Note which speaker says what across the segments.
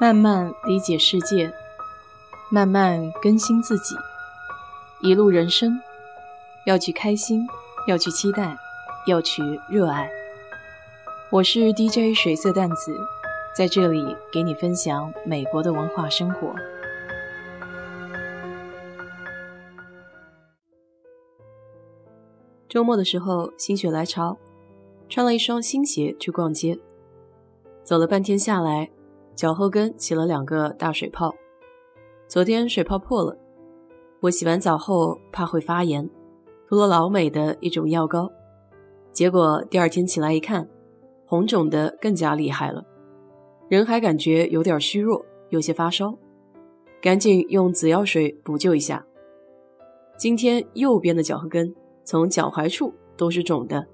Speaker 1: 慢慢理解世界，慢慢更新自己。一路人生，要去开心，要去期待，要去热爱。我是 DJ 水色淡子，在这里给你分享美国的文化生活。周末的时候，心血来潮，穿了一双新鞋去逛街，走了半天下来。脚后跟起了两个大水泡，昨天水泡破了，我洗完澡后怕会发炎，涂了老美的一种药膏，结果第二天起来一看，红肿的更加厉害了，人还感觉有点虚弱，有些发烧，赶紧用紫药水补救一下。今天右边的脚后跟从脚踝处都是肿的，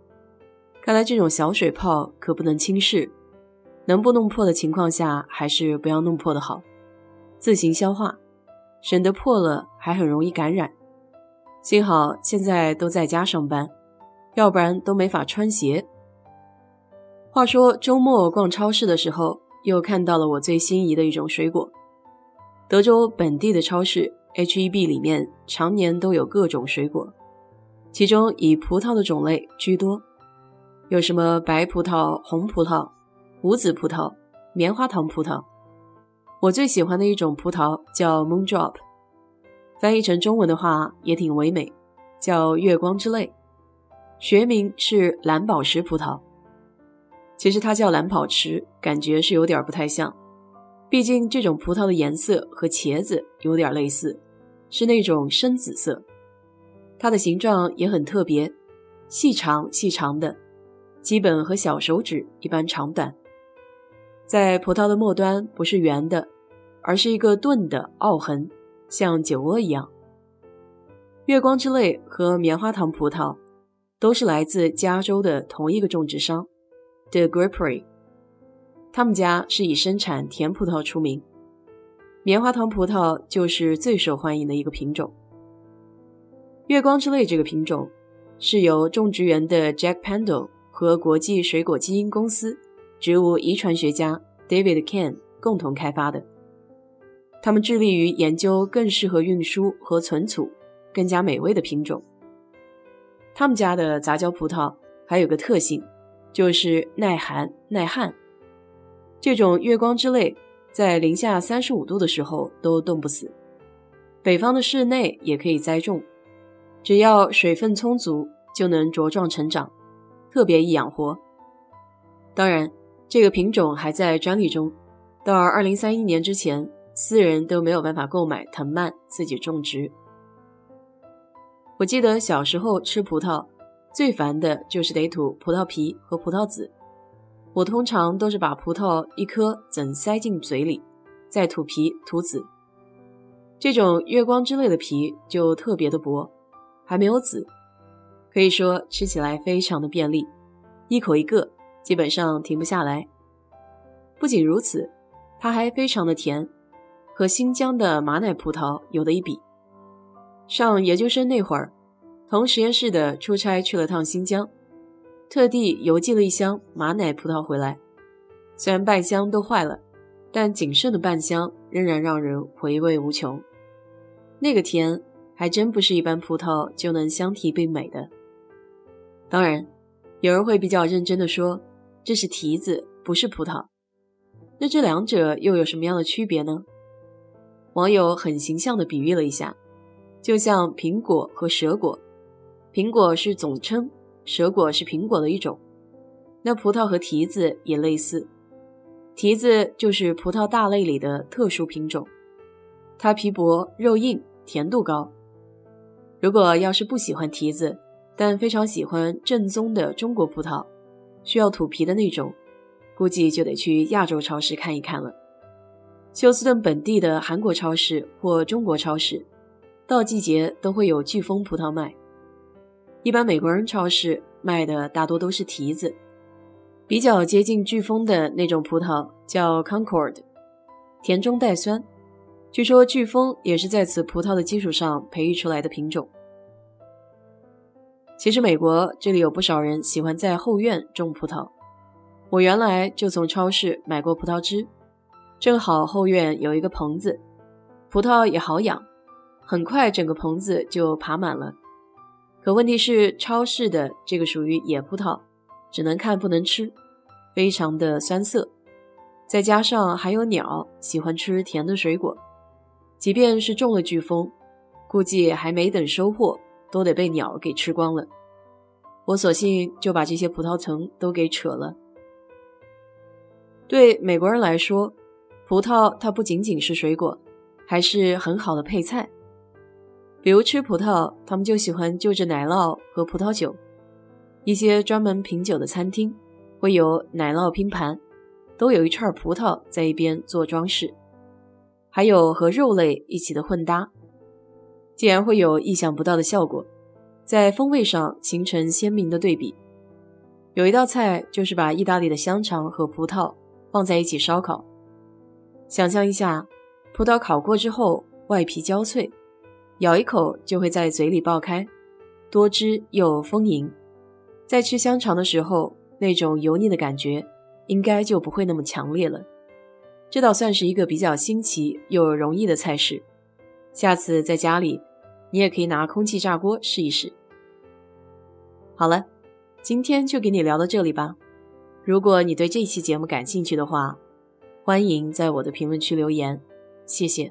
Speaker 1: 看来这种小水泡可不能轻视。能不弄破的情况下，还是不要弄破的好，自行消化，省得破了还很容易感染。幸好现在都在家上班，要不然都没法穿鞋。话说周末逛超市的时候，又看到了我最心仪的一种水果。德州本地的超市 H-E-B 里面常年都有各种水果，其中以葡萄的种类居多，有什么白葡萄、红葡萄。无籽葡萄、棉花糖葡萄，我最喜欢的一种葡萄叫 Moondrop，翻译成中文的话也挺唯美，叫月光之泪，学名是蓝宝石葡萄。其实它叫蓝宝石，感觉是有点不太像，毕竟这种葡萄的颜色和茄子有点类似，是那种深紫色。它的形状也很特别，细长细长的，基本和小手指一般长短。在葡萄的末端不是圆的，而是一个钝的凹痕，像酒窝一样。月光之泪和棉花糖葡萄都是来自加州的同一个种植商，The Grapery。他们家是以生产甜葡萄出名，棉花糖葡萄就是最受欢迎的一个品种。月光之泪这个品种是由种植园的 Jack Pendle 和国际水果基因公司。植物遗传学家 David Ken 共同开发的，他们致力于研究更适合运输和存储、更加美味的品种。他们家的杂交葡萄还有个特性，就是耐寒耐旱。这种月光之泪在零下三十五度的时候都冻不死，北方的室内也可以栽种，只要水分充足就能茁壮成长，特别易养活。当然。这个品种还在专利中，到二零三一年之前，私人都没有办法购买藤蔓自己种植。我记得小时候吃葡萄，最烦的就是得吐葡萄皮和葡萄籽。我通常都是把葡萄一颗整塞进嘴里，再吐皮吐籽。这种月光之类的皮就特别的薄，还没有籽，可以说吃起来非常的便利，一口一个。基本上停不下来。不仅如此，它还非常的甜，和新疆的马奶葡萄有的一比。上研究生那会儿，同实验室的出差去了趟新疆，特地邮寄了一箱马奶葡萄回来。虽然半箱都坏了，但仅剩的半箱仍然让人回味无穷。那个甜还真不是一般葡萄就能相提并美的。当然，有人会比较认真的说。这是提子，不是葡萄。那这两者又有什么样的区别呢？网友很形象地比喻了一下，就像苹果和蛇果，苹果是总称，蛇果是苹果的一种。那葡萄和提子也类似，提子就是葡萄大类里的特殊品种，它皮薄肉硬，甜度高。如果要是不喜欢提子，但非常喜欢正宗的中国葡萄。需要吐皮的那种，估计就得去亚洲超市看一看了。休斯顿本地的韩国超市或中国超市，到季节都会有飓风葡萄卖。一般美国人超市卖的大多都是提子，比较接近飓风的那种葡萄叫 Concord，甜中带酸。据说飓风也是在此葡萄的基础上培育出来的品种。其实美国这里有不少人喜欢在后院种葡萄，我原来就从超市买过葡萄汁，正好后院有一个棚子，葡萄也好养，很快整个棚子就爬满了。可问题是，超市的这个属于野葡萄，只能看不能吃，非常的酸涩。再加上还有鸟喜欢吃甜的水果，即便是中了飓风，估计还没等收获，都得被鸟给吃光了。我索性就把这些葡萄藤都给扯了。对美国人来说，葡萄它不仅仅是水果，还是很好的配菜。比如吃葡萄，他们就喜欢就着奶酪和葡萄酒。一些专门品酒的餐厅会有奶酪拼盘。都有一串葡萄在一边做装饰，还有和肉类一起的混搭，竟然会有意想不到的效果，在风味上形成鲜明的对比。有一道菜就是把意大利的香肠和葡萄放在一起烧烤，想象一下，葡萄烤过之后外皮焦脆，咬一口就会在嘴里爆开，多汁又丰盈。在吃香肠的时候，那种油腻的感觉。应该就不会那么强烈了。这倒算是一个比较新奇又容易的菜式。下次在家里，你也可以拿空气炸锅试一试。好了，今天就给你聊到这里吧。如果你对这期节目感兴趣的话，欢迎在我的评论区留言，谢谢。